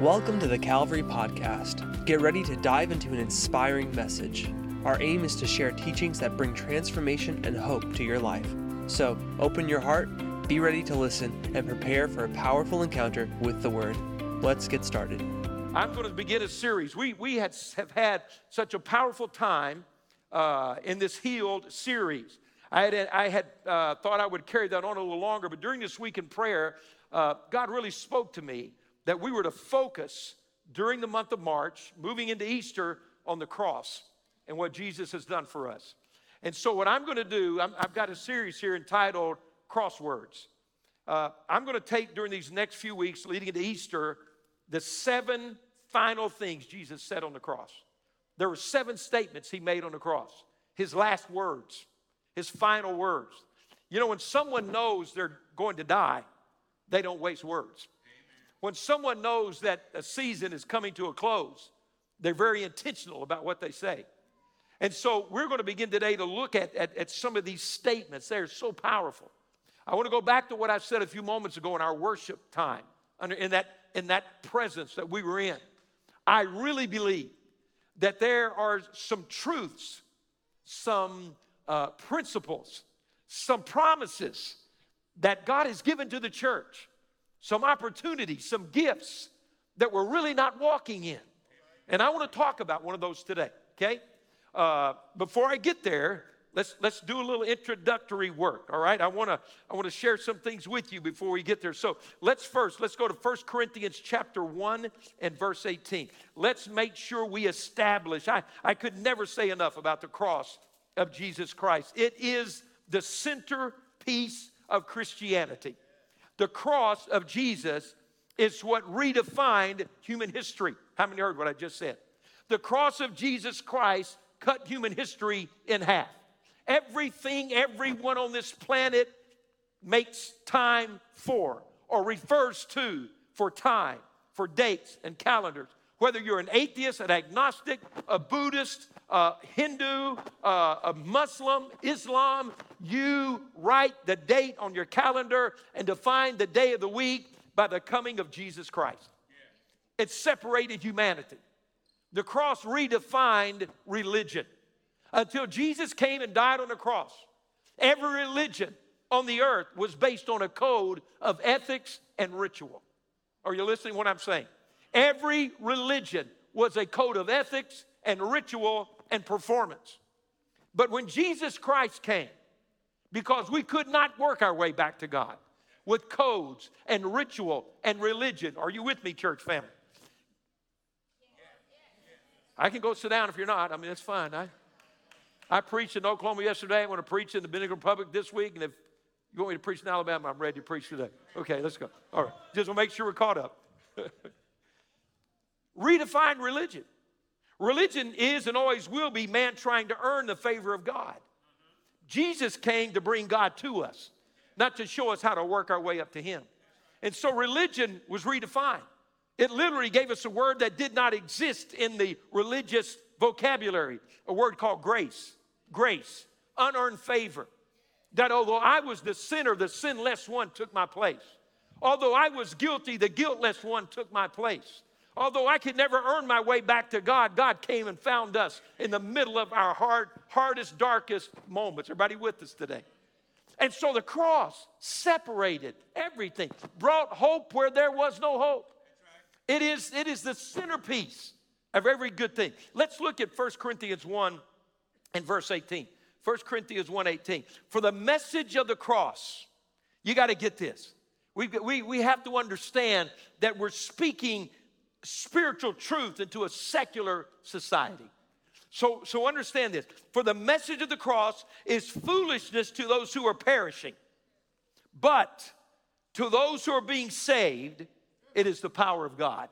Welcome to the Calvary Podcast. Get ready to dive into an inspiring message. Our aim is to share teachings that bring transformation and hope to your life. So open your heart, be ready to listen, and prepare for a powerful encounter with the Word. Let's get started. I'm going to begin a series. We, we had, have had such a powerful time uh, in this healed series. I had, I had uh, thought I would carry that on a little longer, but during this week in prayer, uh, God really spoke to me that we were to focus during the month of March, moving into Easter, on the cross and what Jesus has done for us. And so, what I'm going to do, i have got a series here entitled Crosswords. Uh, I'm going to take during these next few weeks leading into Easter the seven final things Jesus said on the cross. There were seven statements he made on the cross, his last words, his final words. You know, when someone knows they're going to die, they don't waste words. When someone knows that a season is coming to a close, they're very intentional about what they say. And so we're going to begin today to look at, at, at some of these statements. They're so powerful. I want to go back to what I said a few moments ago in our worship time, under, in that, in that presence that we were in. I really believe that there are some truths, some uh, principles, some promises that God has given to the church some opportunities, some gifts that we're really not walking in. And I want to talk about one of those today, okay? Uh, before I get there, let's let's do a little introductory work all right? I want to i want to share some things with you before we get there. So let's first let's go to 1 corinthians chapter 1 and verse 18 let's make sure we establish i i could never say enough about the cross of jesus christ. It is the centerpiece of christianity the cross of Jesus is what redefined human history. How many heard what I just said? The cross of Jesus Christ cut human history in half. Everything everyone on this planet makes time for or refers to for time, for dates and calendars. Whether you're an atheist, an agnostic, a Buddhist, a Hindu, a Muslim, Islam, you write the date on your calendar and define the day of the week by the coming of Jesus Christ. It separated humanity. The cross redefined religion. Until Jesus came and died on the cross, every religion on the earth was based on a code of ethics and ritual. Are you listening to what I'm saying? Every religion was a code of ethics and ritual and performance. But when Jesus Christ came, because we could not work our way back to God with codes and ritual and religion. Are you with me, church family? I can go sit down if you're not. I mean, that's fine. I, I preached in Oklahoma yesterday. I want to preach in the Dominican Republic this week. And if you want me to preach in Alabama, I'm ready to preach today. Okay, let's go. All right. Just want to make sure we're caught up. Redefine religion. Religion is and always will be man trying to earn the favor of God. Jesus came to bring God to us, not to show us how to work our way up to Him. And so religion was redefined. It literally gave us a word that did not exist in the religious vocabulary, a word called grace. Grace, unearned favor. That although I was the sinner, the sinless one took my place. Although I was guilty, the guiltless one took my place. Although I could never earn my way back to God, God came and found us in the middle of our hard, hardest, darkest moments. Everybody with us today? And so the cross separated everything, brought hope where there was no hope. It is, it is the centerpiece of every good thing. Let's look at 1 Corinthians 1 and verse 18. 1 Corinthians 1 18. For the message of the cross, you got to get this. We, we, we have to understand that we're speaking spiritual truth into a secular society. So, so understand this. For the message of the cross is foolishness to those who are perishing, but to those who are being saved, it is the power of God.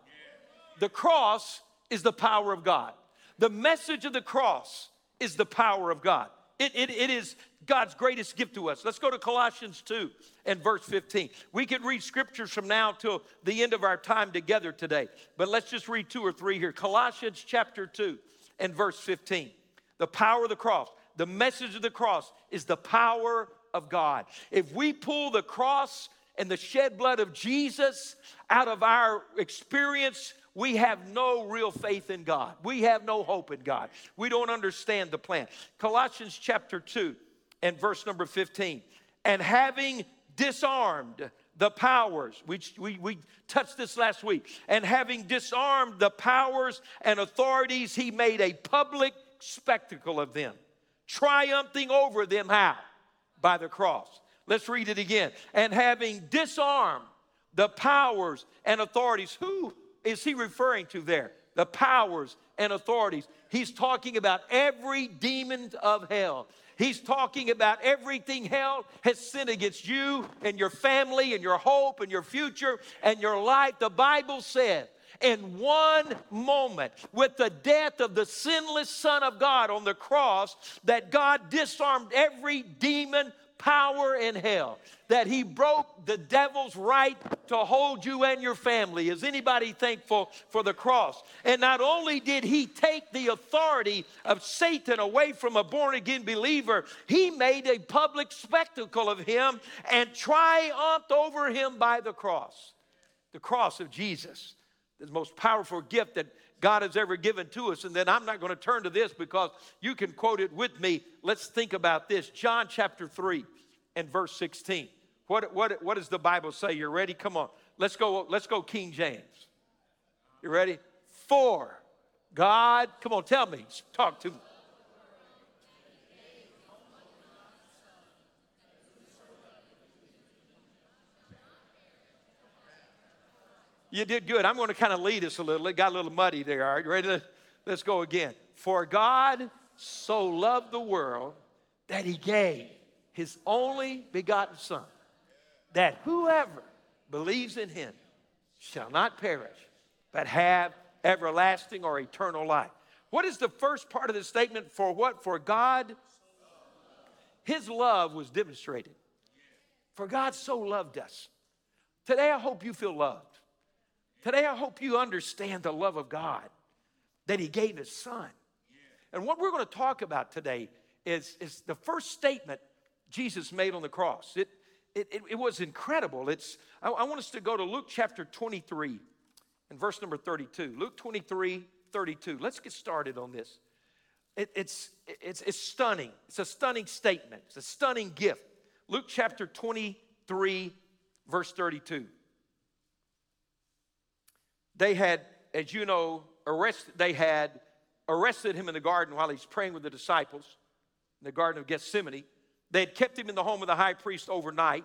The cross is the power of God. The message of the cross is the power of God. It, it, it is God's greatest gift to us. Let's go to Colossians 2 and verse 15. We could read scriptures from now till the end of our time together today, but let's just read two or three here. Colossians chapter 2 and verse 15. The power of the cross, the message of the cross is the power of God. If we pull the cross and the shed blood of Jesus out of our experience, we have no real faith in God. We have no hope in God. We don't understand the plan. Colossians chapter 2 and verse number 15. And having disarmed the powers, we, we, we touched this last week, and having disarmed the powers and authorities, he made a public spectacle of them, triumphing over them how? By the cross. Let's read it again. And having disarmed the powers and authorities, who is he referring to there? The powers and authorities. He's talking about every demon of hell. He's talking about everything hell has sinned against you and your family and your hope and your future and your life. The Bible said, in one moment, with the death of the sinless Son of God on the cross, that God disarmed every demon, power in hell, that he broke the devil's right to hold you and your family. Is anybody thankful for the cross? And not only did he take the authority of Satan away from a born again believer, he made a public spectacle of him and triumphed over him by the cross. The cross of Jesus, the most powerful gift that God has ever given to us. And then I'm not going to turn to this because you can quote it with me. Let's think about this. John chapter 3 and verse 16. What, what, what does the Bible say? You ready? Come on. Let's go, let's go King James. You ready? For God, come on, tell me. Talk to me. You did good. I'm going to kind of lead us a little. It got a little muddy there. All right, ready? To, Let's go again. For God so loved the world that he gave his only begotten Son, that whoever believes in him shall not perish, but have everlasting or eternal life. What is the first part of the statement? For what? For God, his love was demonstrated. For God so loved us. Today, I hope you feel loved. Today, I hope you understand the love of God that He gave His Son. And what we're going to talk about today is, is the first statement Jesus made on the cross. It, it, it, it was incredible. It's, I, I want us to go to Luke chapter 23 and verse number 32. Luke 23, 32. Let's get started on this. It, it's, it's, it's stunning. It's a stunning statement, it's a stunning gift. Luke chapter 23, verse 32 they had, as you know, arrested, they had arrested him in the garden while he's praying with the disciples in the Garden of Gethsemane. They had kept him in the home of the high priest overnight.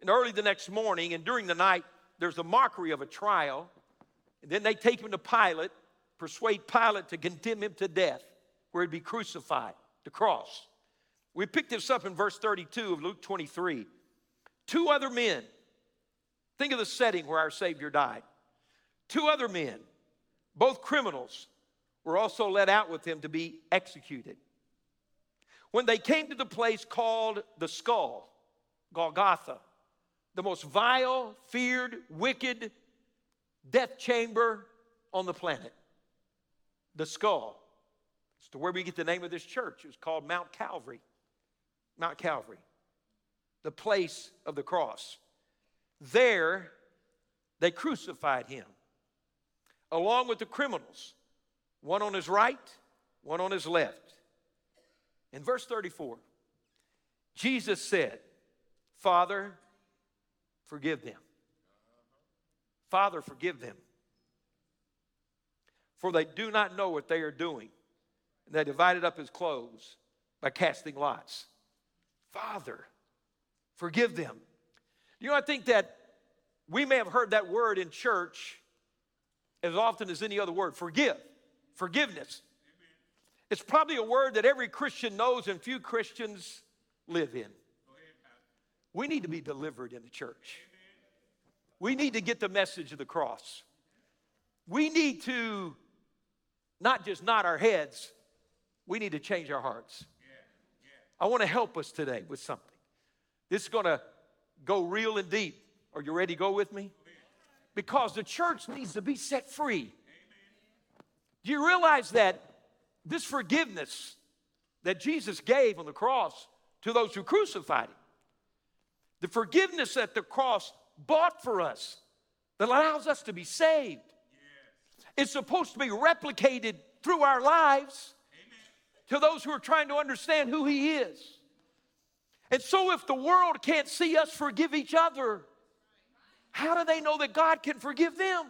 And early the next morning, and during the night, there's a mockery of a trial. And then they take him to Pilate, persuade Pilate to condemn him to death, where he'd be crucified, the cross. We picked this up in verse 32 of Luke 23. Two other men, think of the setting where our Savior died. Two other men, both criminals, were also let out with him to be executed. When they came to the place called the skull, Golgotha, the most vile, feared, wicked death chamber on the planet, the skull. It's to where we get the name of this church. It was called Mount Calvary. Mount Calvary, the place of the cross. There, they crucified him along with the criminals, one on his right, one on his left. In verse 34, Jesus said, Father, forgive them. Father, forgive them. For they do not know what they are doing. And they divided up his clothes by casting lots. Father, forgive them. You know, I think that we may have heard that word in church as often as any other word forgive, forgiveness. It's probably a word that every Christian knows and few Christians live in. We need to be delivered in the church. We need to get the message of the cross. We need to not just nod our heads, we need to change our hearts. I want to help us today with something. This is going to go real and deep. Are you ready to go with me? Because the church needs to be set free. Do you realize that this forgiveness that Jesus gave on the cross to those who crucified him, The forgiveness that the cross bought for us that allows us to be saved. It's supposed to be replicated through our lives to those who are trying to understand who He is. And so, if the world can't see us forgive each other, how do they know that God can forgive them?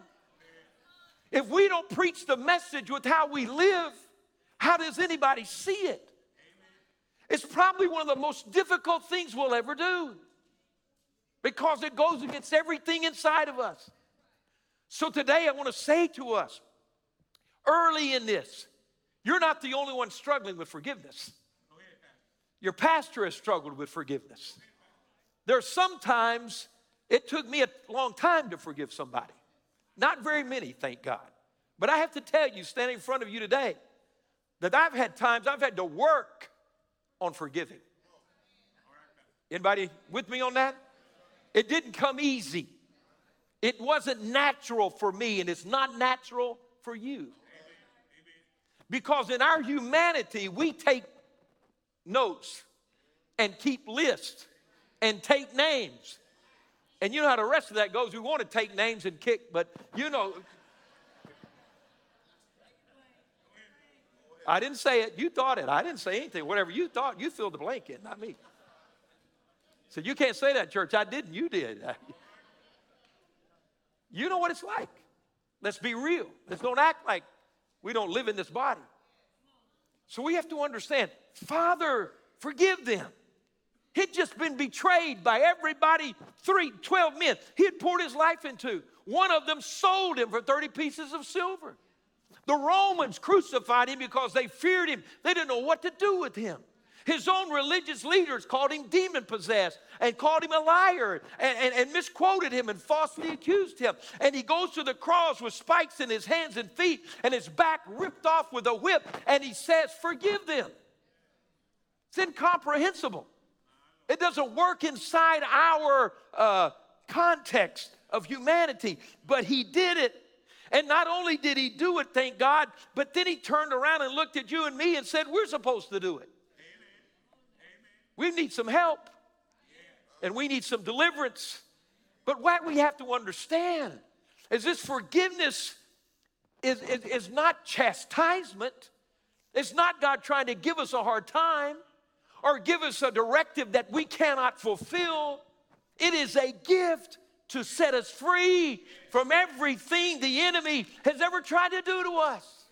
If we don't preach the message with how we live, how does anybody see it? It's probably one of the most difficult things we'll ever do because it goes against everything inside of us. So today I want to say to us early in this, you're not the only one struggling with forgiveness. Your pastor has struggled with forgiveness. There are sometimes it took me a long time to forgive somebody. Not very many, thank God. But I have to tell you, standing in front of you today, that I've had times I've had to work on forgiving. Anybody with me on that? It didn't come easy. It wasn't natural for me, and it's not natural for you. Because in our humanity, we take notes and keep lists and take names. And you know how the rest of that goes. We want to take names and kick, but you know. I didn't say it. You thought it. I didn't say anything. Whatever you thought, you filled the blank in, not me. So you can't say that, church. I didn't. You did. You know what it's like. Let's be real. Let's don't act like we don't live in this body. So we have to understand Father, forgive them. He'd just been betrayed by everybody, three, 12 men he had poured his life into. One of them sold him for 30 pieces of silver. The Romans crucified him because they feared him. They didn't know what to do with him. His own religious leaders called him demon possessed and called him a liar and, and, and, misquoted him and falsely accused him. And he goes to the cross with spikes in his hands and feet and his back ripped off with a whip and he says, Forgive them. It's incomprehensible. It doesn't work inside our uh, context of humanity, but he did it. And not only did he do it, thank God, but then he turned around and looked at you and me and said, We're supposed to do it. We need some help and we need some deliverance. But what we have to understand is this forgiveness is, is, is not chastisement. It's not God trying to give us a hard time or give us a directive that we cannot fulfill. It is a gift to set us free from everything the enemy has ever tried to do to us.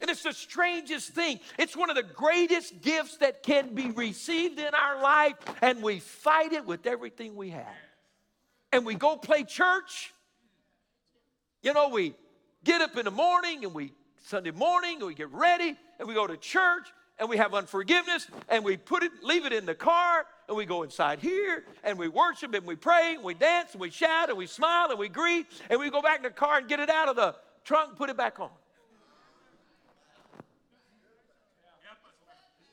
And it's the strangest thing. It's one of the greatest gifts that can be received in our life, and we fight it with everything we have. And we go play church. You know, we get up in the morning and we, Sunday morning, and we get ready and we go to church and we have unforgiveness and we put it, leave it in the car and we go inside here and we worship and we pray and we dance and we shout and we smile and we greet and we go back in the car and get it out of the trunk and put it back on.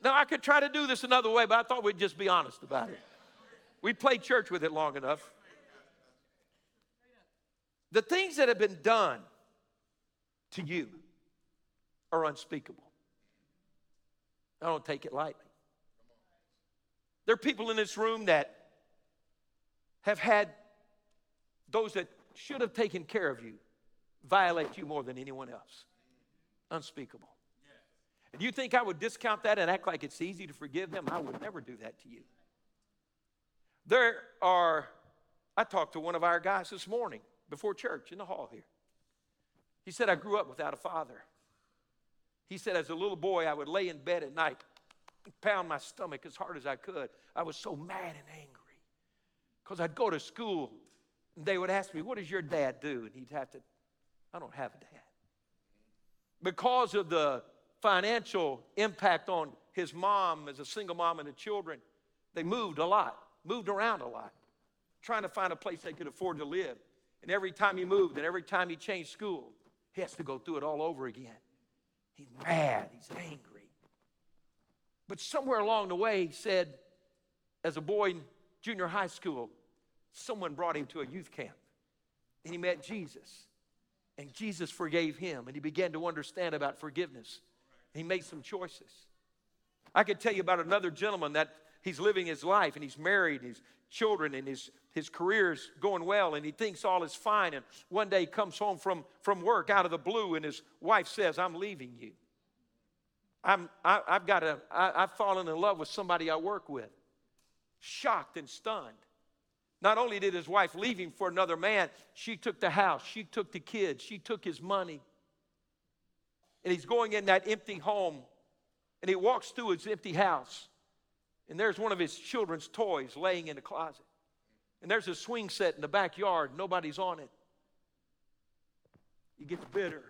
Now, I could try to do this another way, but I thought we'd just be honest about it. We played church with it long enough. The things that have been done to you are unspeakable. I don't take it lightly. There are people in this room that have had those that should have taken care of you violate you more than anyone else. Unspeakable. And you think I would discount that and act like it's easy to forgive them? I would never do that to you. There are, I talked to one of our guys this morning before church in the hall here. He said, I grew up without a father. He said, as a little boy, I would lay in bed at night, pound my stomach as hard as I could. I was so mad and angry because I'd go to school and they would ask me, What does your dad do? And he'd have to, I don't have a dad. Because of the financial impact on his mom as a single mom and the children. They moved a lot, moved around a lot, trying to find a place they could afford to live. And every time he moved and every time he changed school, he has to go through it all over again. He's mad, he's angry. But somewhere along the way, he said, as a boy in junior high school, someone brought him to a youth camp and he met Jesus. And Jesus forgave him and he began to understand about forgiveness. He made some choices. I could tell you about another gentleman that he's living his life and he's married, he's children and his, his career's going well and he thinks all is fine. And one day he comes home from, from work out of the blue and his wife says, I'm leaving you. I'm, I, I've got a, I, I've fallen in love with somebody I work with. Shocked and stunned. Not only did his wife leave him for another man, she took the house, she took the kids, she took his money. And he's going in that empty home and he walks through his empty house. And there's one of his children's toys laying in the closet. And there's a swing set in the backyard, nobody's on it. He gets bitter.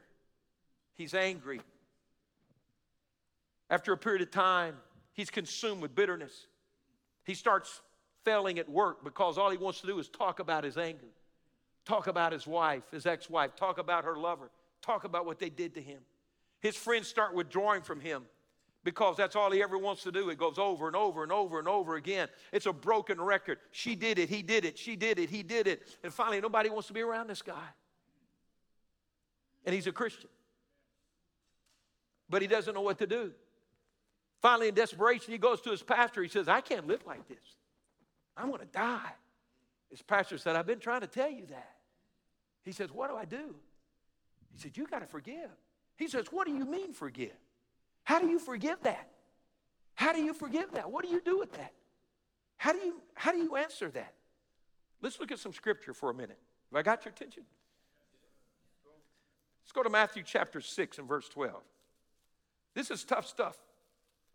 He's angry. After a period of time, he's consumed with bitterness. He starts failing at work because all he wants to do is talk about his anger, talk about his wife, his ex wife, talk about her lover, talk about what they did to him. His friends start withdrawing from him because that's all he ever wants to do. It goes over and over and over and over again. It's a broken record. She did it, he did it, she did it, he did it. And finally, nobody wants to be around this guy. And he's a Christian. But he doesn't know what to do. Finally, in desperation, he goes to his pastor. He says, I can't live like this. I'm going to die. His pastor said, I've been trying to tell you that. He says, What do I do? He said, You got to forgive. He says, What do you mean forgive? How do you forgive that? How do you forgive that? What do you do with that? How do you, how do you answer that? Let's look at some scripture for a minute. Have I got your attention? Let's go to Matthew chapter 6 and verse 12. This is tough stuff.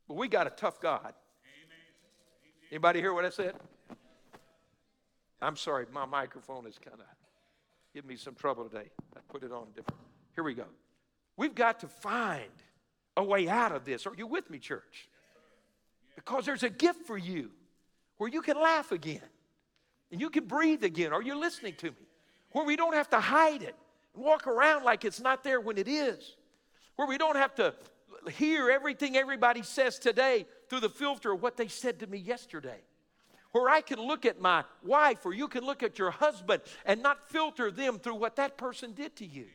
But we got a tough God. Anybody hear what I said? I'm sorry, my microphone is kind of giving me some trouble today. I put it on different. Here we go. We've got to find a way out of this. Are you with me, church? Because there's a gift for you where you can laugh again and you can breathe again. Are you listening to me? Where we don't have to hide it and walk around like it's not there when it is. Where we don't have to hear everything everybody says today through the filter of what they said to me yesterday. Where I can look at my wife or you can look at your husband and not filter them through what that person did to you.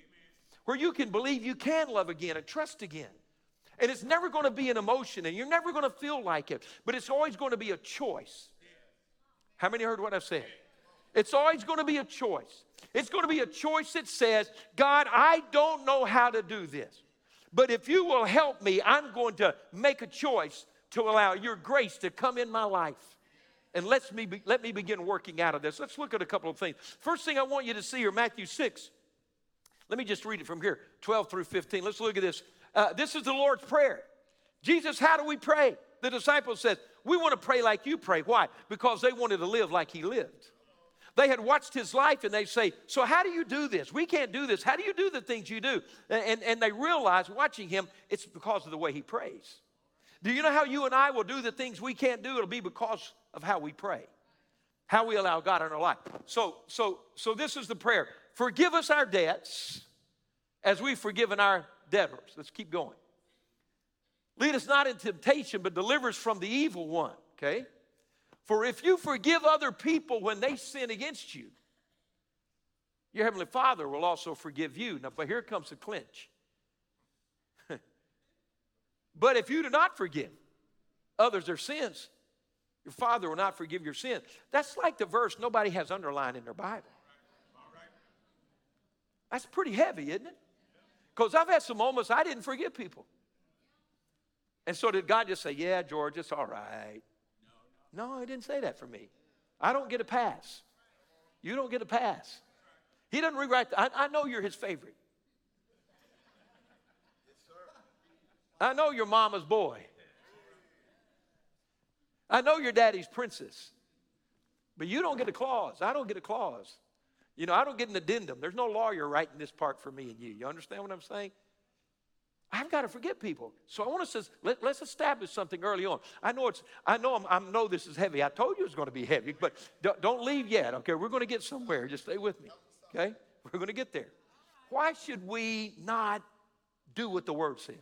Where you can believe you can love again and trust again. And it's never going to be an emotion and you're never going to feel like it, but it's always going to be a choice. How many heard what I've said? It's always going to be a choice. It's going to be a choice that says, God, I don't know how to do this. But if you will help me, I'm going to make a choice to allow your grace to come in my life. And let me, be, let me begin working out of this. Let's look at a couple of things. First thing I want you to see here, Matthew 6. Let me just read it from here, 12 through 15. Let's look at this. Uh, this is the Lord's Prayer. Jesus, how do we pray? The disciples said, We want to pray like you pray. Why? Because they wanted to live like he lived. They had watched his life and they say, So, how do you do this? We can't do this. How do you do the things you do? And, and they realize watching him, it's because of the way he prays. Do you know how you and I will do the things we can't do? It'll be because of how we pray, how we allow God in our life. So, so, so this is the prayer Forgive us our debts as we've forgiven our debtors. Let's keep going. Lead us not in temptation, but deliver us from the evil one, okay? For if you forgive other people when they sin against you, your Heavenly Father will also forgive you. Now, but here comes the clinch. but if you do not forgive others their sins, your Father will not forgive your sins. That's like the verse nobody has underlined in their Bible. That's pretty heavy, isn't it? Because I've had some moments I didn't forgive people. And so did God just say, Yeah, George, it's all right. No, he didn't say that for me. I don't get a pass. You don't get a pass. He doesn't rewrite. The, I, I know you're his favorite. I know you're mama's boy. I know you're daddy's princess. But you don't get a clause. I don't get a clause. You know, I don't get an addendum. There's no lawyer writing this part for me and you. You understand what I'm saying? I've got to forget people. So I want to say, let, us establish something early on. I know it's, I know, I'm, i know this is heavy. I told you it's going to be heavy, but don't, don't leave yet. Okay, we're going to get somewhere. Just stay with me. Okay, we're going to get there. Why should we not do what the Word says?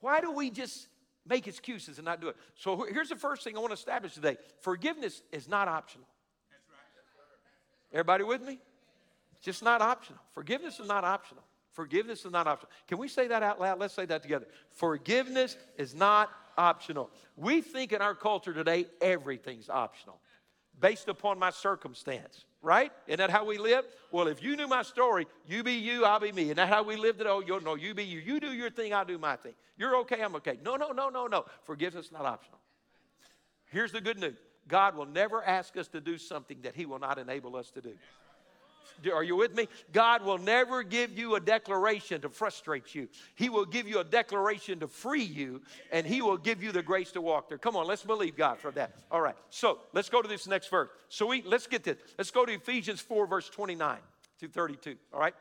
Why do we just make excuses and not do it? So here's the first thing I want to establish today: forgiveness is not optional. Everybody with me? It's just not optional. Forgiveness is not optional. Forgiveness is not optional. Can we say that out loud? Let's say that together. Forgiveness is not optional. We think in our culture today everything's optional. based upon my circumstance, right? Isn't that how we live? Well, if you knew my story, you be you, I'll be me. Isn't that how we lived it? Oh, you no, you be you. You do your thing, I'll do my thing. You're okay, I'm okay. No, no, no, no, no. Forgiveness is not optional. Here's the good news God will never ask us to do something that He will not enable us to do. Are you with me? God will never give you a declaration to frustrate you. He will give you a declaration to free you, and He will give you the grace to walk there. Come on, let's believe God for that. All right, so let's go to this next verse. So we let's get this. Let's go to Ephesians 4, verse 29 to 32. All right?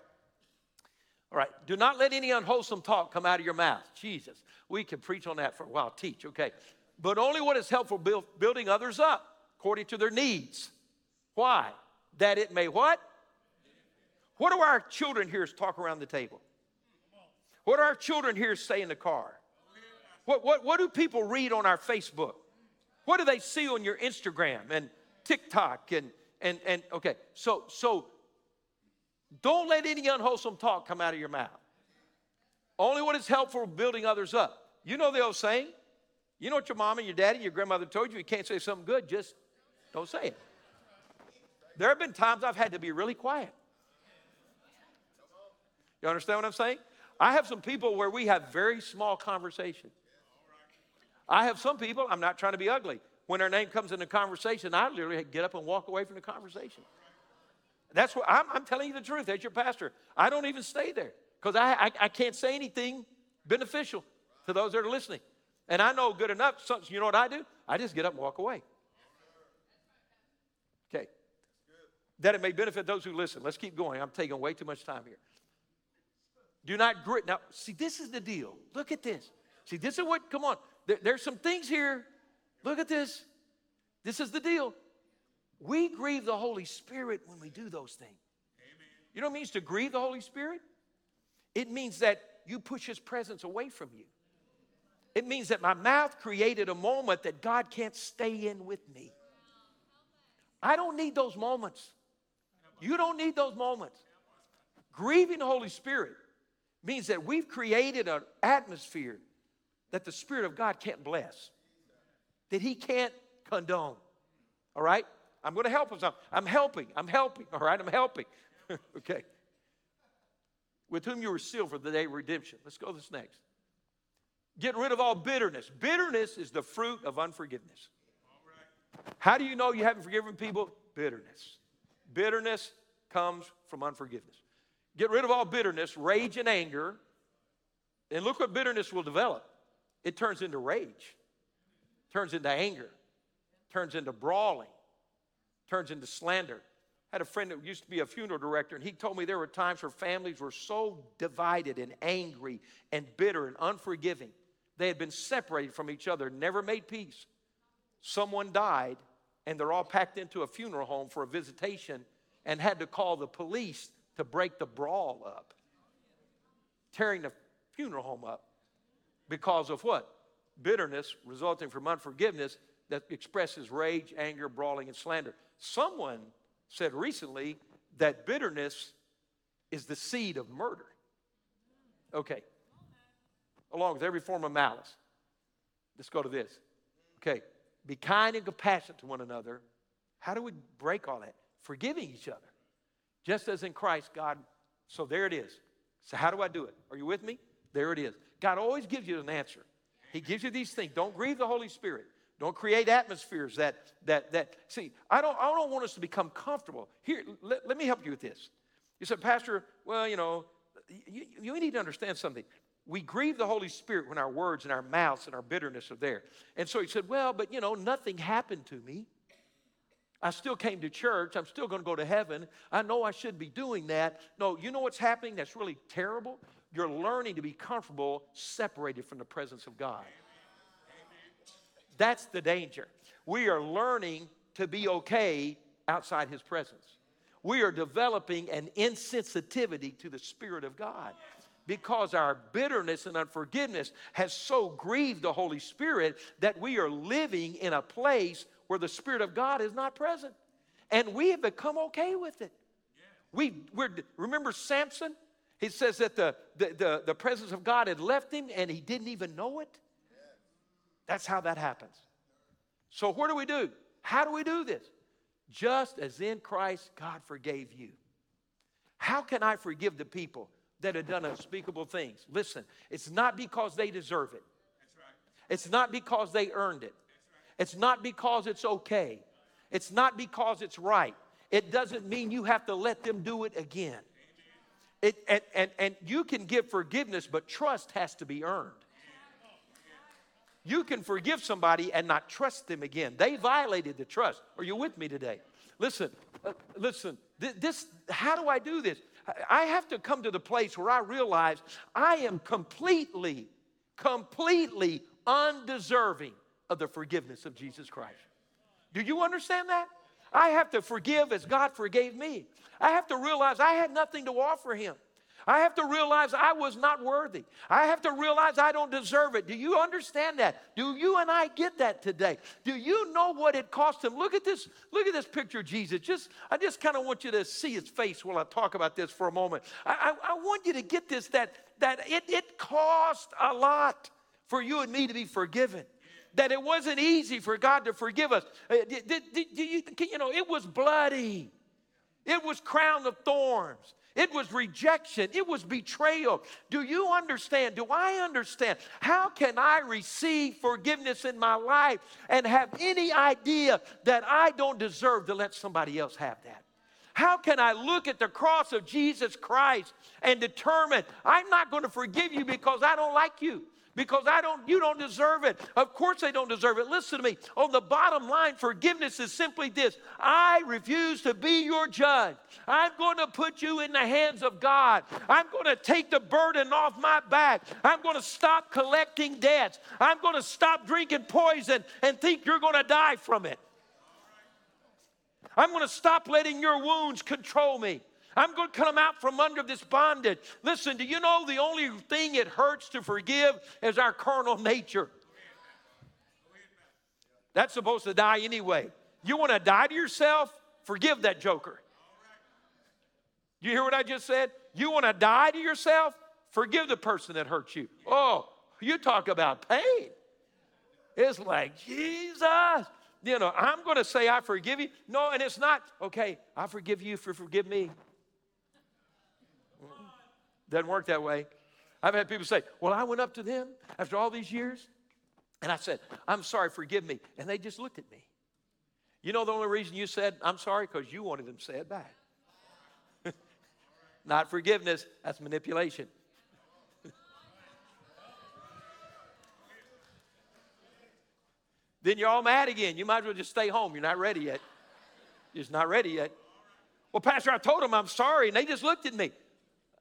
All right. Do not let any unwholesome talk come out of your mouth. Jesus. We can preach on that for a while, teach, okay? But only what is helpful build, building others up according to their needs. Why? That it may what? What do our children hear talk around the table? What do our children hear say in the car? What, what, what do people read on our Facebook? What do they see on your Instagram and TikTok and, and, and okay, so, so don't let any unwholesome talk come out of your mouth. Only what is helpful building others up. You know the old saying? You know what your mom and your daddy and your grandmother told you? You can't say something good, just don't say it. There have been times I've had to be really quiet. You understand what I'm saying? I have some people where we have very small conversations. I have some people, I'm not trying to be ugly. When their name comes in the conversation, I literally get up and walk away from the conversation. That's what I'm, I'm telling you the truth as your pastor. I don't even stay there because I, I, I, can't say anything beneficial to those that are listening. And I know good enough, so you know what I do? I just get up and walk away. Okay. That it may benefit those who listen. Let's keep going. I'm taking way too much time here. Do not grit. Now, see, this is the deal. Look at this. See, this is what, come on. There, there's some things here. Look at this. This is the deal. We grieve the Holy Spirit when we do those things. Amen. You know what it means to grieve the Holy Spirit? It means that you push His presence away from you. It means that my mouth created a moment that God can't stay in with me. I don't need those moments. You don't need those moments. Grieving the Holy Spirit means that we've created an atmosphere that the Spirit of God can't bless, that He can't condone. All right? I'm going to help us. I'm helping. I'm helping. All right? I'm helping. okay. With whom you were sealed for the day of redemption. Let's go this next. Get rid of all bitterness. Bitterness is the fruit of unforgiveness. How do you know you haven't forgiven people? Bitterness. Bitterness comes from unforgiveness. Get rid of all bitterness, rage, and anger. And look what bitterness will develop it turns into rage, turns into anger, turns into brawling, turns into slander. I had a friend that used to be a funeral director, and he told me there were times where families were so divided and angry and bitter and unforgiving. They had been separated from each other, never made peace. Someone died, and they're all packed into a funeral home for a visitation and had to call the police to break the brawl up, tearing the funeral home up because of what? Bitterness resulting from unforgiveness that expresses rage, anger, brawling, and slander. Someone said recently that bitterness is the seed of murder. Okay. Along with every form of malice. Let's go to this. Okay. Be kind and compassionate to one another. How do we break all that? Forgiving each other. Just as in Christ, God, so there it is. So, how do I do it? Are you with me? There it is. God always gives you an answer. He gives you these things. Don't grieve the Holy Spirit. Don't create atmospheres that, that, that, see, I don't, I don't want us to become comfortable. Here, let, let me help you with this. You said, Pastor, well, you know, you, you need to understand something. We grieve the Holy Spirit when our words and our mouths and our bitterness are there. And so he said, well, but you know, nothing happened to me. I still came to church. I'm still going to go to heaven. I know I should be doing that. No, you know what's happening that's really terrible? You're learning to be comfortable separated from the presence of God. That's the danger. We are learning to be okay outside His presence. We are developing an insensitivity to the Spirit of God because our bitterness and unforgiveness has so grieved the Holy Spirit that we are living in a place where the Spirit of God is not present. And we have become okay with it. We, we're, remember Samson? He says that the, the, the, the presence of God had left him and he didn't even know it. That's how that happens. So, what do we do? How do we do this? just as in Christ God forgave you. How can I forgive the people that have done unspeakable things? Listen, it's not because they deserve it. It's not because they earned it. It's not because it's okay. It's not because it's right. It doesn't mean you have to let them do it again. It, and, and, and you can give forgiveness, but trust has to be earned. You can forgive somebody and not trust them again. They violated the trust. Are you with me today? Listen, uh, listen. Th- this, how do I do this? I have to come to the place where I realize I am completely, completely undeserving of the forgiveness of Jesus Christ. Do you understand that? I have to forgive as God forgave me. I have to realize I had nothing to offer Him. I have to realize I was not worthy. I have to realize I don't deserve it. Do you understand that? Do you and I get that today? Do you know what it cost him? Look at this, look at this picture of Jesus. Just I just kind of want you to see his face while I talk about this for a moment. I, I, I want you to get this that that it, it cost a lot for you and me to be forgiven that it wasn't easy for God to forgive us. Uh, did, did, did you, you know, it was bloody. It was crown of thorns. It was rejection. It was betrayal. Do you understand? Do I understand? How can I receive forgiveness in my life and have any idea that I don't deserve to let somebody else have that? How can I look at the cross of Jesus Christ and determine I'm not going to forgive you because I don't like you? Because I don't you don't deserve it. Of course they don't deserve it. Listen to me. On the bottom line, forgiveness is simply this. I refuse to be your judge. I'm going to put you in the hands of God. I'm going to take the burden off my back. I'm going to stop collecting debts. I'm going to stop drinking poison and think you're going to die from it. I'm going to stop letting your wounds control me. I'm going to come out from under this bondage. Listen, do you know the only thing it hurts to forgive is our carnal nature? That's supposed to die anyway. You want to die to yourself? Forgive that joker. You hear what I just said? You want to die to yourself? Forgive the person that hurt you. Oh, you talk about pain. It's like, Jesus, you know, I'm going to say I forgive you. No, and it's not, okay, I forgive you for forgive me. Doesn't work that way. I've had people say, Well, I went up to them after all these years and I said, I'm sorry, forgive me. And they just looked at me. You know the only reason you said, I'm sorry? Because you wanted them to say it back. Not forgiveness, that's manipulation. then you're all mad again. You might as well just stay home. You're not ready yet. You're just not ready yet. Well, Pastor, I told them I'm sorry, and they just looked at me.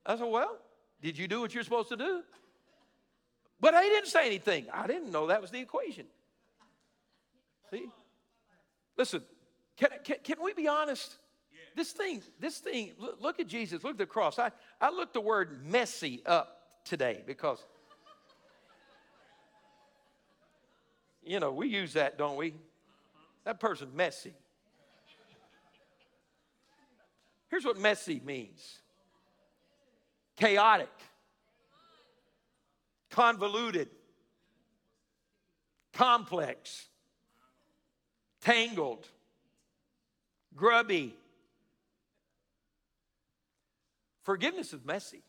I said, Well, did you do what you're supposed to do? But I didn't say anything. I didn't know that was the equation. See? Listen, can, can, can we be honest? This thing, this thing, look at Jesus, look at the cross. I, I looked the word messy up today because, you know, we use that, don't we? That person's messy. Here's what messy means chaotic, convoluted, complex, tangled, grubby. Forgiveness is messy.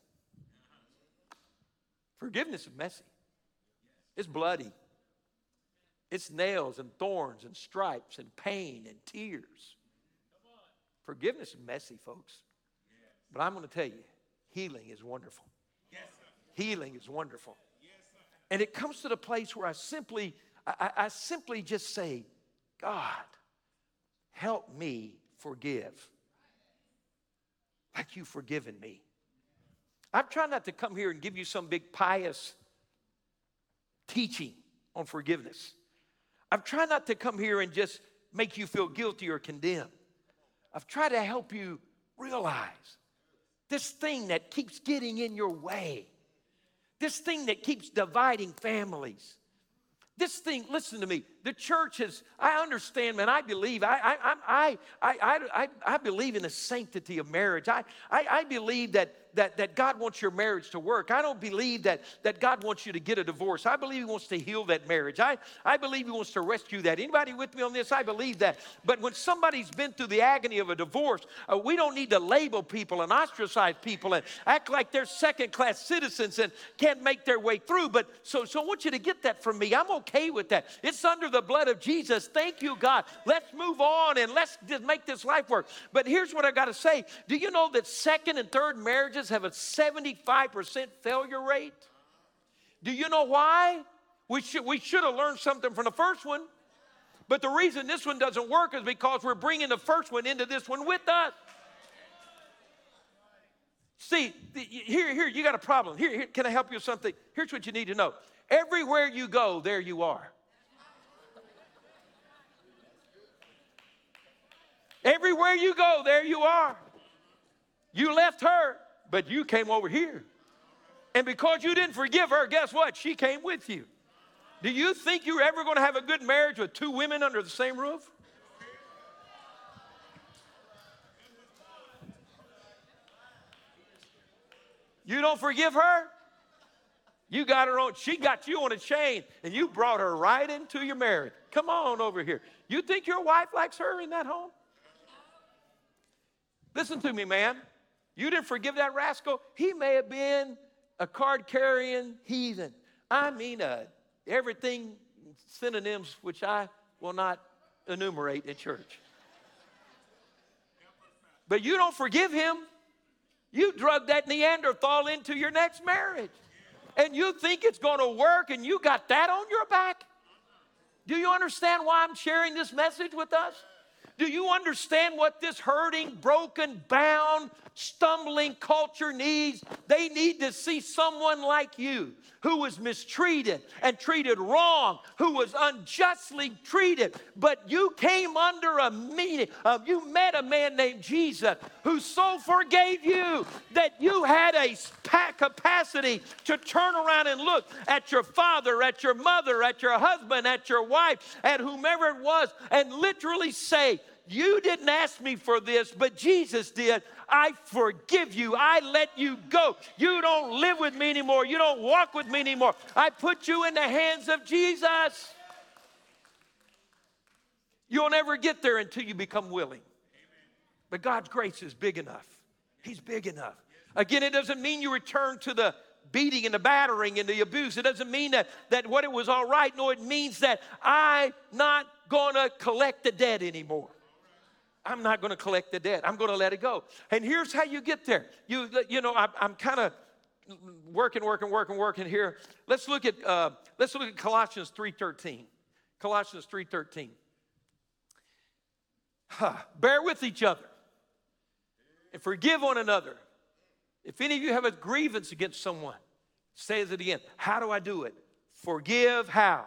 Forgiveness is messy. It's bloody. It's nails and thorns and stripes and pain and tears. Forgiveness is messy, folks. But I'm going to tell you, Healing is wonderful. Yes, Healing is wonderful. Yes, and it comes to the place where I simply, I, I simply just say, God, help me forgive like you've forgiven me. I'm trying not to come here and give you some big pious teaching on forgiveness. I'm trying not to come here and just make you feel guilty or condemned. I've tried to help you realize this thing that keeps getting in your way, this thing that keeps dividing families. This thing, listen to me, the church is, I understand, man, I believe, I, I, I, I, I, I, believe in the sanctity of marriage. I, I, I believe that that, that God wants your marriage to work. I don't believe that, that God wants you to get a divorce. I believe He wants to heal that marriage. I, I believe He wants to rescue that. Anybody with me on this? I believe that. But when somebody's been through the agony of a divorce, uh, we don't need to label people and ostracize people and act like they're second class citizens and can't make their way through. But so, so I want you to get that from me. I'm okay with that. It's under the blood of Jesus. Thank you, God. Let's move on and let's just make this life work. But here's what I got to say Do you know that second and third marriages have a 75% failure rate. Do you know why? We should, we should have learned something from the first one. But the reason this one doesn't work is because we're bringing the first one into this one with us. See, here, here, you got a problem. Here, here, can I help you with something? Here's what you need to know. Everywhere you go, there you are. Everywhere you go, there you are. You left her, but you came over here. And because you didn't forgive her, guess what? She came with you. Do you think you're ever going to have a good marriage with two women under the same roof? You don't forgive her? You got her on, she got you on a chain, and you brought her right into your marriage. Come on over here. You think your wife likes her in that home? Listen to me, man. You didn't forgive that rascal? He may have been a card carrying heathen. I mean, uh, everything synonyms which I will not enumerate in church. But you don't forgive him. You drug that Neanderthal into your next marriage. And you think it's going to work and you got that on your back? Do you understand why I'm sharing this message with us? Do you understand what this hurting, broken, bound, stumbling culture needs? They need to see someone like you who was mistreated and treated wrong, who was unjustly treated. But you came under a meaning, uh, you met a man named Jesus who so forgave you that you had a capacity to turn around and look at your father, at your mother, at your husband, at your wife, at whomever it was, and literally say, you didn't ask me for this, but Jesus did. I forgive you. I let you go. You don't live with me anymore. You don't walk with me anymore. I put you in the hands of Jesus. You'll never get there until you become willing. But God's grace is big enough. He's big enough. Again, it doesn't mean you return to the beating and the battering and the abuse. It doesn't mean that, that what it was all right. No, it means that I'm not going to collect the debt anymore. I'm not going to collect the debt. I'm going to let it go. And here's how you get there. You, you know, I, I'm kind of working, working, working, working here. Let's look at uh, let's look at Colossians 3:13. Colossians 3:13. Huh. Bear with each other and forgive one another. If any of you have a grievance against someone, says it again. How do I do it? Forgive how?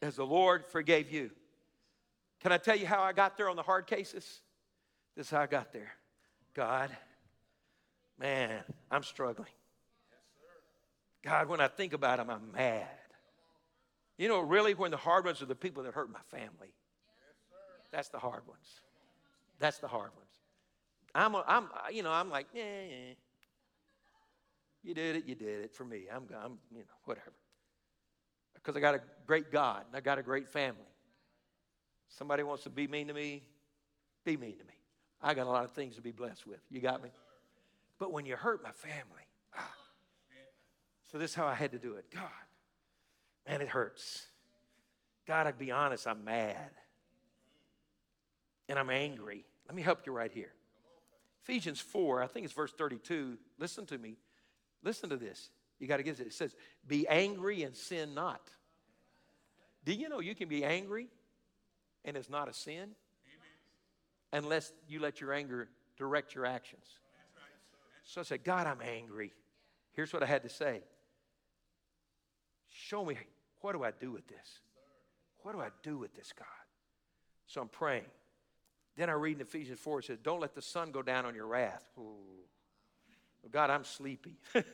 As the Lord forgave you. Can I tell you how I got there on the hard cases? This is how I got there. God, man, I'm struggling. God, when I think about them, I'm mad. You know, really, when the hard ones are the people that hurt my family. That's the hard ones. That's the hard ones. I'm, a, I'm you know, I'm like, yeah, you did it, you did it for me. I'm, I'm you know, whatever. Because I got a great God and I got a great family. Somebody wants to be mean to me, be mean to me. I got a lot of things to be blessed with. You got me? But when you hurt my family, ah. so this is how I had to do it. God, man, it hurts. God, I'd be honest, I'm mad. And I'm angry. Let me help you right here. Ephesians 4, I think it's verse 32. Listen to me. Listen to this. You got to get it. It says, Be angry and sin not. Do you know you can be angry and it's not a sin Amen. unless you let your anger direct your actions. So I said, God, I'm angry. Here's what I had to say Show me, what do I do with this? What do I do with this, God? So I'm praying. Then I read in Ephesians 4, it says, Don't let the sun go down on your wrath. Ooh. God, I'm sleepy.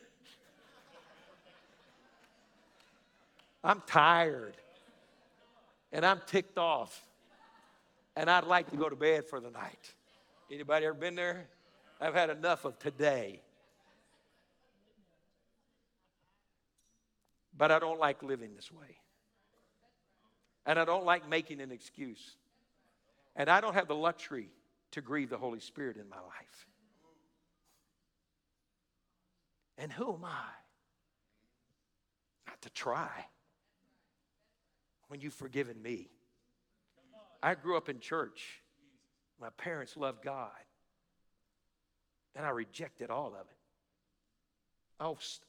I'm tired. and I'm ticked off. And I'd like to go to bed for the night. Anybody ever been there? I've had enough of today. But I don't like living this way. And I don't like making an excuse. And I don't have the luxury to grieve the Holy Spirit in my life. And who am I? Not to try when you've forgiven me. I grew up in church. My parents loved God. And I rejected all of it.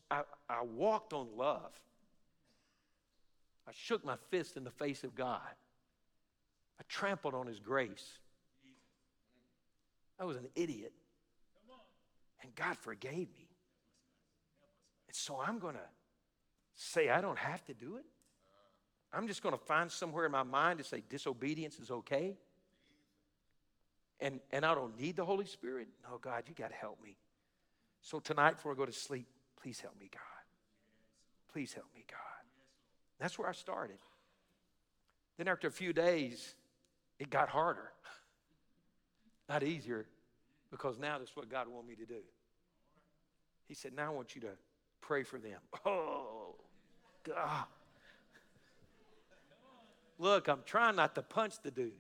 I, I walked on love. I shook my fist in the face of God. I trampled on His grace. I was an idiot. And God forgave me. And so I'm going to say I don't have to do it. I'm just going to find somewhere in my mind to say disobedience is okay. And, and I don't need the Holy Spirit. No, God, you got to help me. So tonight, before I go to sleep, please help me, God. Please help me, God. That's where I started. Then after a few days, it got harder. Not easier, because now that's what God wanted me to do. He said, Now I want you to pray for them. Oh, God. Look, I'm trying not to punch the dude.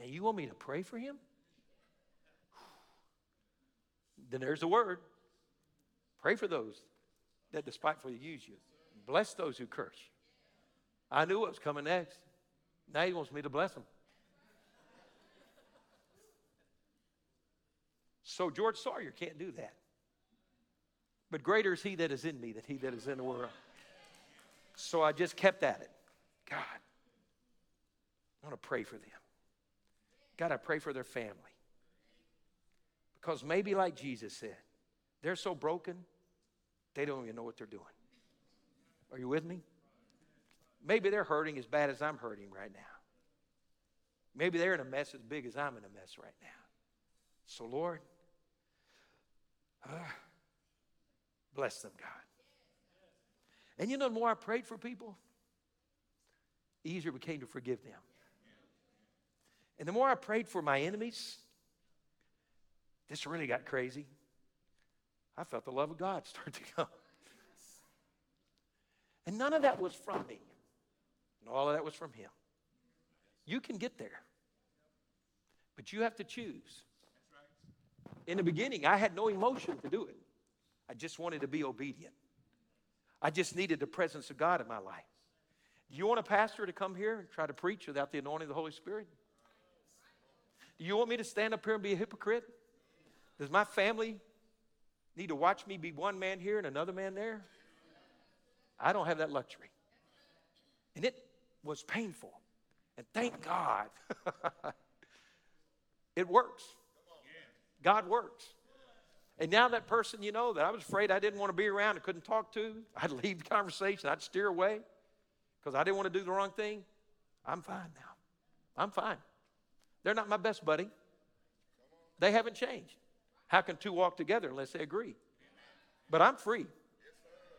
And you want me to pray for him? Then there's the word. Pray for those that despitefully use you. Bless those who curse. I knew what was coming next. Now he wants me to bless them. So George Sawyer can't do that. But greater is he that is in me than he that is in the world. So I just kept at it. God, I want to pray for them. God, I pray for their family. Because maybe, like Jesus said, they're so broken, they don't even know what they're doing. Are you with me? Maybe they're hurting as bad as I'm hurting right now. Maybe they're in a mess as big as I'm in a mess right now. So, Lord, uh, bless them, God. And you know, the more I prayed for people, the easier it became to forgive them. And the more I prayed for my enemies, this really got crazy. I felt the love of God start to come. And none of that was from me. And all of that was from Him. You can get there, but you have to choose. In the beginning, I had no emotion to do it, I just wanted to be obedient. I just needed the presence of God in my life. Do you want a pastor to come here and try to preach without the anointing of the Holy Spirit? Do you want me to stand up here and be a hypocrite? Does my family need to watch me be one man here and another man there? I don't have that luxury. And it was painful. And thank God it works. God works. And now that person, you know, that I was afraid I didn't want to be around and couldn't talk to, I'd leave the conversation, I'd steer away because I didn't want to do the wrong thing. I'm fine now. I'm fine. They're not my best buddy. They haven't changed. How can two walk together unless they agree? But I'm free.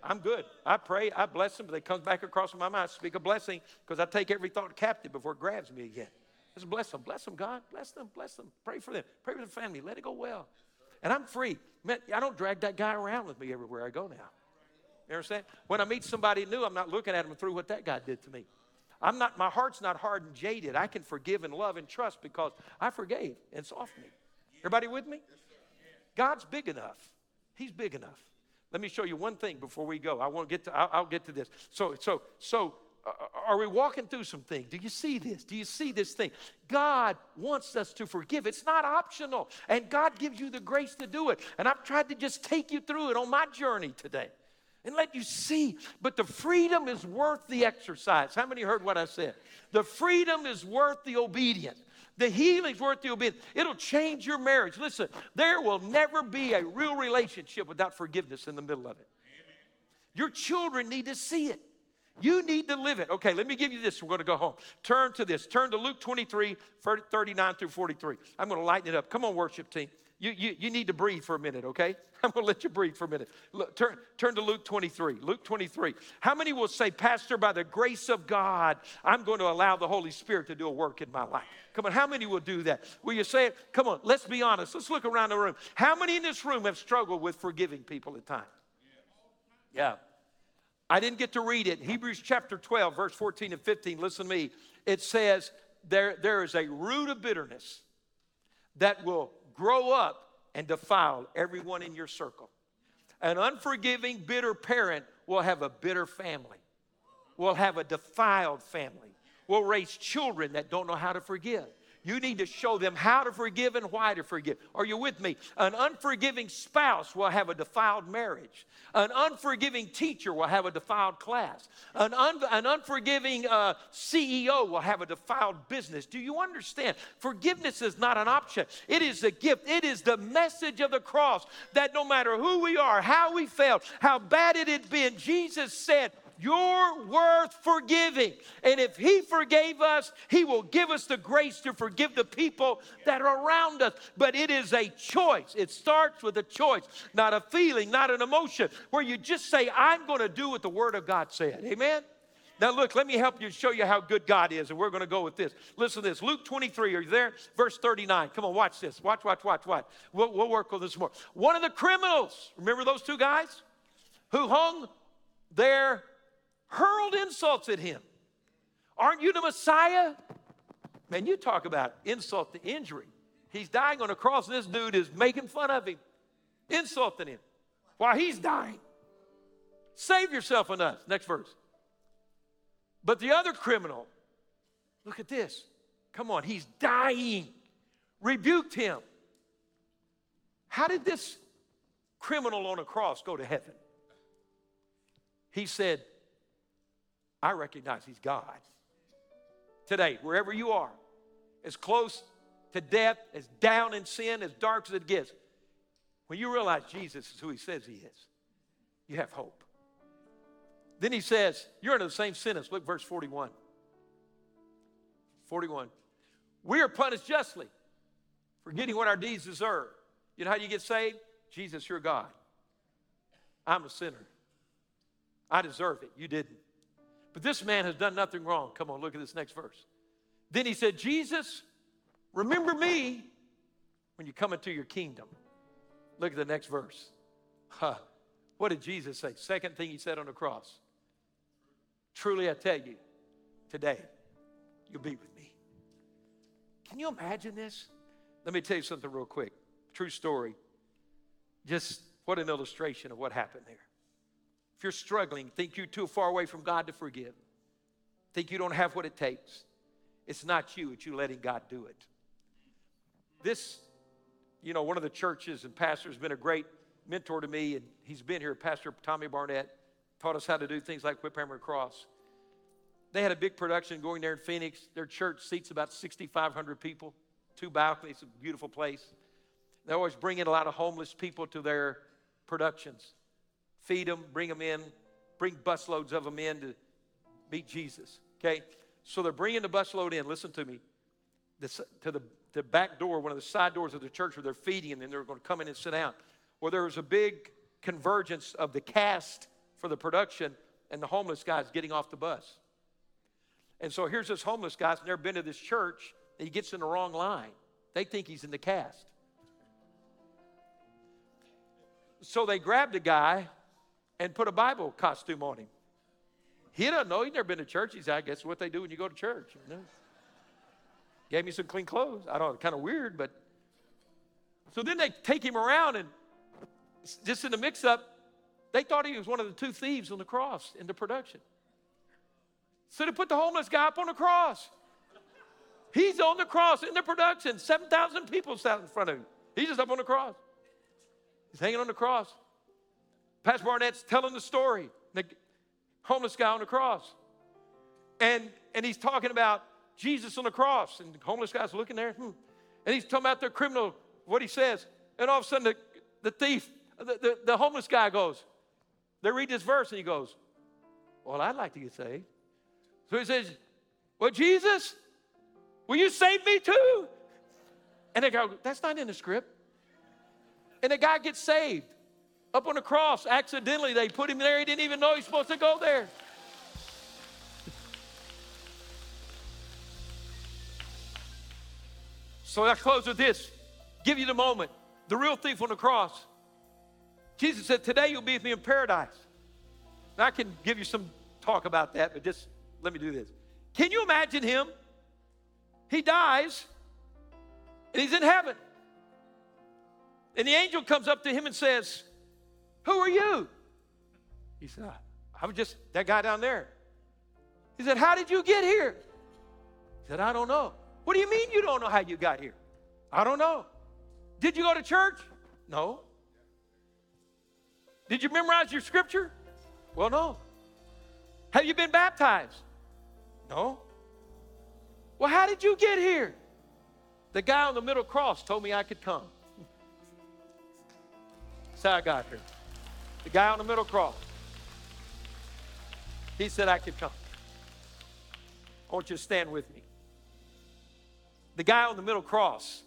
I'm good. I pray, I bless them, but they comes back across my mind. I speak a blessing because I take every thought captive before it grabs me again. Just bless them, bless them, God, bless them, bless them. Pray for them, pray for the family. Let it go well, and I'm free. Man, I don't drag that guy around with me everywhere I go now. You understand? When I meet somebody new, I'm not looking at them through what that guy did to me. I'm not. My heart's not hard and jaded. I can forgive and love and trust because I forgave and off me. Everybody with me? God's big enough. He's big enough. Let me show you one thing before we go. I won't get to. I'll, I'll get to this. So, so, so, are we walking through some things? Do you see this? Do you see this thing? God wants us to forgive. It's not optional, and God gives you the grace to do it. And I've tried to just take you through it on my journey today and let you see. But the freedom is worth the exercise. How many heard what I said? The freedom is worth the obedience. The healing's worth the obedience. It'll change your marriage. Listen, there will never be a real relationship without forgiveness in the middle of it. Your children need to see it. You need to live it. Okay, let me give you this. We're going to go home. Turn to this. Turn to Luke 23, 39 through 43. I'm going to lighten it up. Come on, worship team. you, you, you need to breathe for a minute, okay? I'm going to let you breathe for a minute. Look, turn, turn to Luke 23. Luke 23. How many will say, Pastor, by the grace of God, I'm going to allow the Holy Spirit to do a work in my life? Come on, how many will do that? Will you say it? Come on, let's be honest. Let's look around the room. How many in this room have struggled with forgiving people at times? Yeah. I didn't get to read it. Hebrews chapter 12, verse 14 and 15. Listen to me. It says, there, there is a root of bitterness that will grow up and defile everyone in your circle. An unforgiving, bitter parent will have a bitter family, will have a defiled family, will raise children that don't know how to forgive. You need to show them how to forgive and why to forgive. Are you with me? An unforgiving spouse will have a defiled marriage. An unforgiving teacher will have a defiled class. An, un- an unforgiving uh, CEO will have a defiled business. Do you understand? Forgiveness is not an option, it is a gift. It is the message of the cross that no matter who we are, how we failed, how bad it had been, Jesus said, you're worth forgiving. And if He forgave us, He will give us the grace to forgive the people that are around us. But it is a choice. It starts with a choice, not a feeling, not an emotion, where you just say, I'm going to do what the Word of God said. Amen? Now, look, let me help you show you how good God is, and we're going to go with this. Listen to this Luke 23, are you there? Verse 39. Come on, watch this. Watch, watch, watch, watch. We'll, we'll work on this more. One of the criminals, remember those two guys who hung there hurled insults at him. Aren't you the Messiah? Man, you talk about insult to injury. He's dying on a cross, and this dude is making fun of him, insulting him while he's dying. Save yourself and us. Next verse. But the other criminal, look at this. Come on, he's dying. Rebuked him. How did this criminal on a cross go to heaven? He said, I recognize He's God. Today, wherever you are, as close to death, as down in sin, as dark as it gets, when you realize Jesus is who He says He is, you have hope. Then He says, You're under the same sentence. Look, verse 41. 41. We are punished justly for getting what our deeds deserve. You know how you get saved? Jesus, you're God. I'm a sinner. I deserve it. You didn't. But this man has done nothing wrong. Come on, look at this next verse. Then he said, Jesus, remember me when you come into your kingdom. Look at the next verse. Huh. What did Jesus say? Second thing he said on the cross. Truly, I tell you, today you'll be with me. Can you imagine this? Let me tell you something real quick. True story. Just what an illustration of what happened there. If you're struggling, think you're too far away from God to forgive, think you don't have what it takes, it's not you, it's you letting God do it. This, you know, one of the churches and pastors has been a great mentor to me, and he's been here, Pastor Tommy Barnett, taught us how to do things like whip, hammer, cross. They had a big production going there in Phoenix. Their church seats about 6,500 people, two balconies, a beautiful place. They always bring in a lot of homeless people to their productions feed them, bring them in, bring busloads of them in to meet Jesus. Okay? So they're bringing the busload in. Listen to me. This, to the, the back door, one of the side doors of the church where they're feeding, and then they're going to come in and sit down. Well, there was a big convergence of the cast for the production and the homeless guys getting off the bus. And so here's this homeless guy who's never been to this church, and he gets in the wrong line. They think he's in the cast. So they grabbed a guy and put a Bible costume on him. He doesn't know. He's never been to church. He said, I guess what they do when you go to church. You know? Gave me some clean clothes. I don't know, kind of weird, but. So then they take him around and just in the mix up, they thought he was one of the two thieves on the cross in the production. So they put the homeless guy up on the cross. He's on the cross in the production. 7,000 people sat in front of him. He's just up on the cross. He's hanging on the cross. Pastor Barnett's telling the story, the homeless guy on the cross. And, and he's talking about Jesus on the cross, and the homeless guy's looking there, hmm. and he's talking about the criminal, what he says. And all of a sudden, the, the thief, the, the, the homeless guy goes, they read this verse, and he goes, Well, I'd like to get saved. So he says, Well, Jesus, will you save me too? And they go, That's not in the script. And the guy gets saved up on the cross. Accidentally, they put him there. He didn't even know he's supposed to go there. So I close with this. Give you the moment. The real thief on the cross. Jesus said, Today you'll be with me in paradise. Now I can give you some talk about that, but just let me do this. Can you imagine him? He dies and he's in heaven. And the angel comes up to him and says, Who are you? He said, I was just that guy down there. He said, How did you get here? He said, I don't know. What do you mean you don't know how you got here? I don't know. Did you go to church? No. Did you memorize your scripture? Well, no. Have you been baptized? No. Well, how did you get here? The guy on the middle cross told me I could come. That's how I got here. The guy on the middle cross. He said I could come. I want you to stand with me. The guy on the middle cross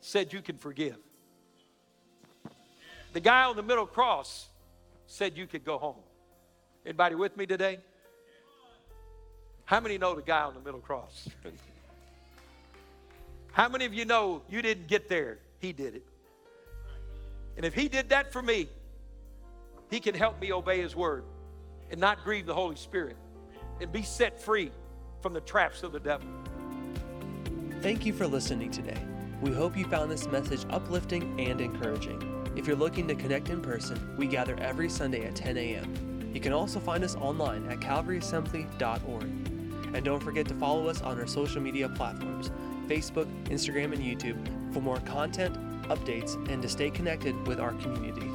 said you can forgive. The guy on the middle cross said you could go home. Anybody with me today? How many know the guy on the middle cross? How many of you know you didn't get there? He did it. And if he did that for me, he can help me obey his word and not grieve the Holy Spirit and be set free from the traps of the devil. Thank you for listening today. We hope you found this message uplifting and encouraging. If you're looking to connect in person, we gather every Sunday at 10 a.m. You can also find us online at calvaryassembly.org. And don't forget to follow us on our social media platforms Facebook, Instagram, and YouTube for more content, updates, and to stay connected with our community.